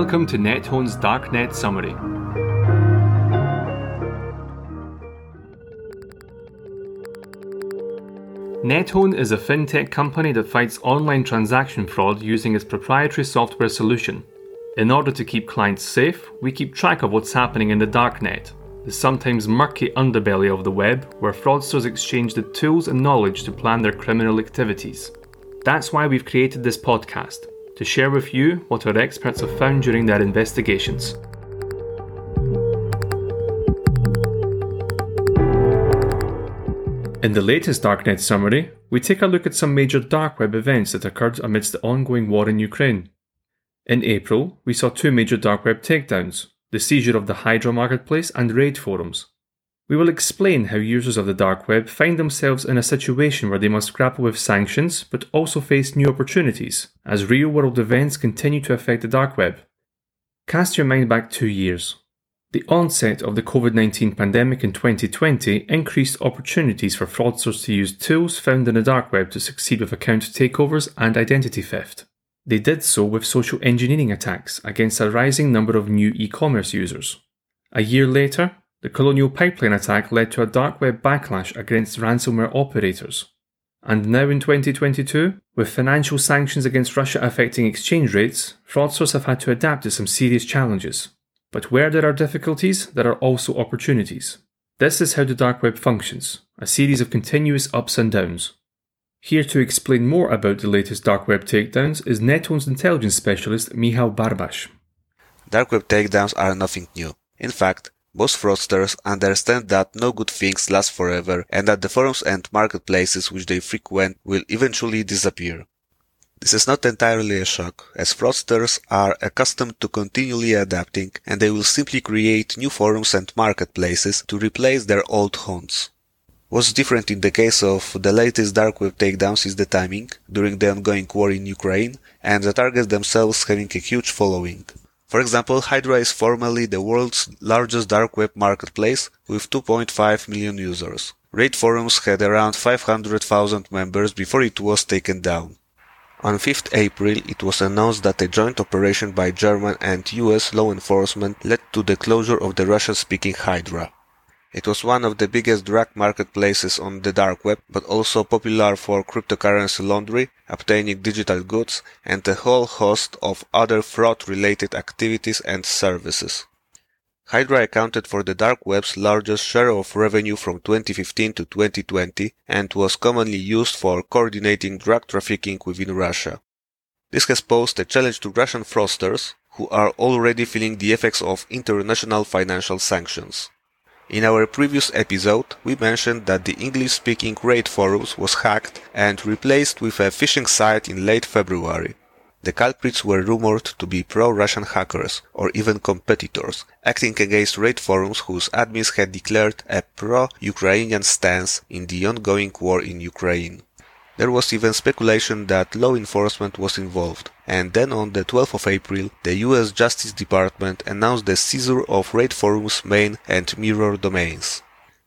Welcome to NetHone's Darknet Summary. NetHone is a fintech company that fights online transaction fraud using its proprietary software solution. In order to keep clients safe, we keep track of what's happening in the darknet, the sometimes murky underbelly of the web where fraudsters exchange the tools and knowledge to plan their criminal activities. That's why we've created this podcast to share with you what our experts have found during their investigations. In the latest Darknet summary, we take a look at some major dark web events that occurred amidst the ongoing war in Ukraine. In April, we saw two major dark web takedowns the seizure of the Hydra marketplace and raid forums. We will explain how users of the dark web find themselves in a situation where they must grapple with sanctions but also face new opportunities as real world events continue to affect the dark web. Cast your mind back two years. The onset of the COVID 19 pandemic in 2020 increased opportunities for fraudsters to use tools found in the dark web to succeed with account takeovers and identity theft. They did so with social engineering attacks against a rising number of new e commerce users. A year later, the Colonial Pipeline attack led to a dark web backlash against ransomware operators. And now in 2022, with financial sanctions against Russia affecting exchange rates, fraudsters have had to adapt to some serious challenges. But where there are difficulties, there are also opportunities. This is how the dark web functions a series of continuous ups and downs. Here to explain more about the latest dark web takedowns is NetHone's intelligence specialist Michał Barbash. Dark web takedowns are nothing new. In fact, most fraudsters understand that no good things last forever and that the forums and marketplaces which they frequent will eventually disappear. This is not entirely a shock, as fraudsters are accustomed to continually adapting and they will simply create new forums and marketplaces to replace their old haunts. What's different in the case of the latest dark web takedowns is the timing, during the ongoing war in Ukraine, and the targets themselves having a huge following. For example, Hydra is formally the world's largest dark web marketplace with 2.5 million users. Raid forums had around 500,000 members before it was taken down. On 5th April, it was announced that a joint operation by German and US law enforcement led to the closure of the Russian-speaking Hydra. It was one of the biggest drug marketplaces on the dark web, but also popular for cryptocurrency laundering, obtaining digital goods, and a whole host of other fraud-related activities and services. Hydra accounted for the dark web's largest share of revenue from 2015 to 2020 and was commonly used for coordinating drug trafficking within Russia. This has posed a challenge to Russian fraudsters, who are already feeling the effects of international financial sanctions. In our previous episode, we mentioned that the English-speaking raid forums was hacked and replaced with a phishing site in late February. The culprits were rumored to be pro-Russian hackers or even competitors, acting against raid forums whose admins had declared a pro-Ukrainian stance in the ongoing war in Ukraine. There was even speculation that law enforcement was involved, and then on the 12th of April, the US Justice Department announced the seizure of Raid Forum's main and mirror domains.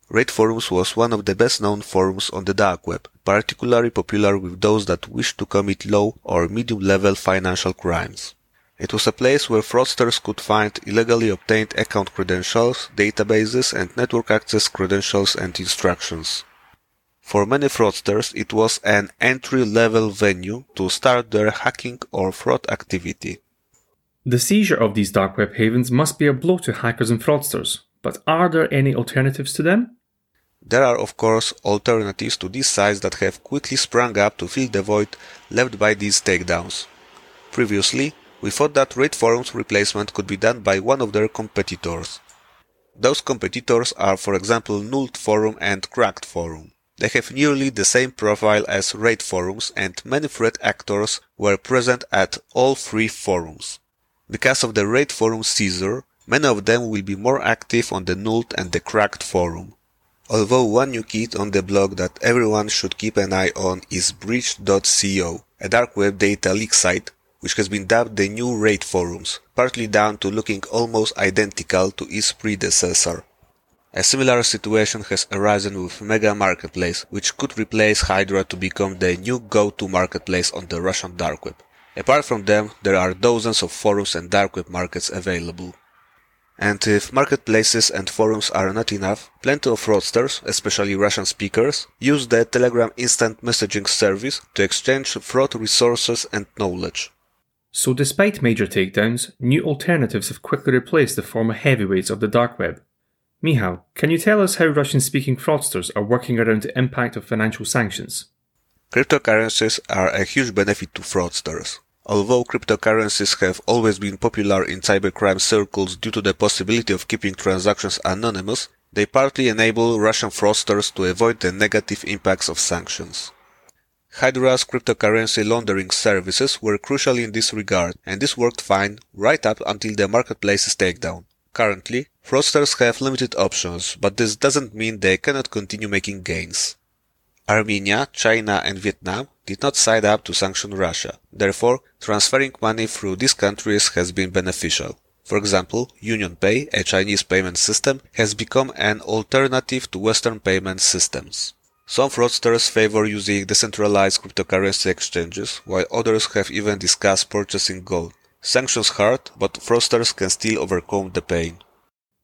Raid Forums was one of the best known forums on the dark web, particularly popular with those that wished to commit low or medium level financial crimes. It was a place where fraudsters could find illegally obtained account credentials, databases, and network access credentials and instructions. For many fraudsters, it was an entry-level venue to start their hacking or fraud activity. The seizure of these dark web havens must be a blow to hackers and fraudsters, but are there any alternatives to them? There are, of course, alternatives to these sites that have quickly sprung up to fill the void left by these takedowns. Previously, we thought that Raid Forum's replacement could be done by one of their competitors. Those competitors are, for example, Nulled Forum and Cracked Forum. They have nearly the same profile as raid forums and many threat actors were present at all three forums. Because of the raid forum seizure, many of them will be more active on the nulled and the cracked forum. Although one new kit on the blog that everyone should keep an eye on is breached.co, a dark web data leak site which has been dubbed the new raid forums, partly down to looking almost identical to its predecessor. A similar situation has arisen with Mega Marketplace, which could replace Hydra to become the new go-to marketplace on the Russian dark web. Apart from them, there are dozens of forums and dark web markets available. And if marketplaces and forums are not enough, plenty of fraudsters, especially Russian speakers, use the Telegram instant messaging service to exchange fraud resources and knowledge. So, despite major takedowns, new alternatives have quickly replaced the former heavyweights of the dark web. Michał, can you tell us how Russian speaking fraudsters are working around the impact of financial sanctions? Cryptocurrencies are a huge benefit to fraudsters. Although cryptocurrencies have always been popular in cybercrime circles due to the possibility of keeping transactions anonymous, they partly enable Russian fraudsters to avoid the negative impacts of sanctions. Hydra's cryptocurrency laundering services were crucial in this regard, and this worked fine right up until the marketplace's takedown. Currently, fraudsters have limited options, but this doesn't mean they cannot continue making gains. Armenia, China and Vietnam did not sign up to sanction Russia. Therefore, transferring money through these countries has been beneficial. For example, UnionPay, a Chinese payment system, has become an alternative to Western payment systems. Some fraudsters favor using decentralized cryptocurrency exchanges, while others have even discussed purchasing gold. Sanctions hard, but fraudsters can still overcome the pain.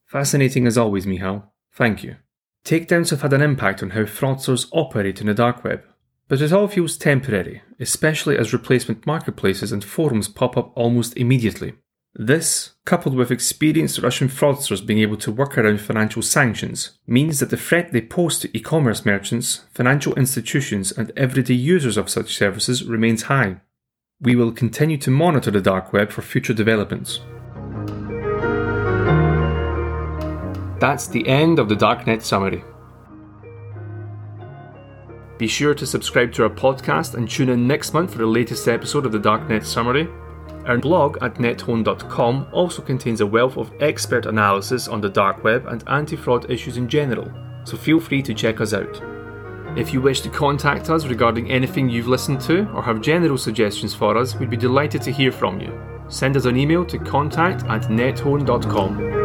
Fascinating as always, Michał. Thank you. Takedowns have had an impact on how fraudsters operate in the dark web, but it all feels temporary, especially as replacement marketplaces and forums pop up almost immediately. This, coupled with experienced Russian fraudsters being able to work around financial sanctions, means that the threat they pose to e commerce merchants, financial institutions, and everyday users of such services remains high. We will continue to monitor the dark web for future developments. That's the end of the Darknet summary. Be sure to subscribe to our podcast and tune in next month for the latest episode of the Darknet summary. Our blog at nethone.com also contains a wealth of expert analysis on the dark web and anti fraud issues in general, so feel free to check us out. If you wish to contact us regarding anything you've listened to or have general suggestions for us, we'd be delighted to hear from you. Send us an email to contact at nethone.com.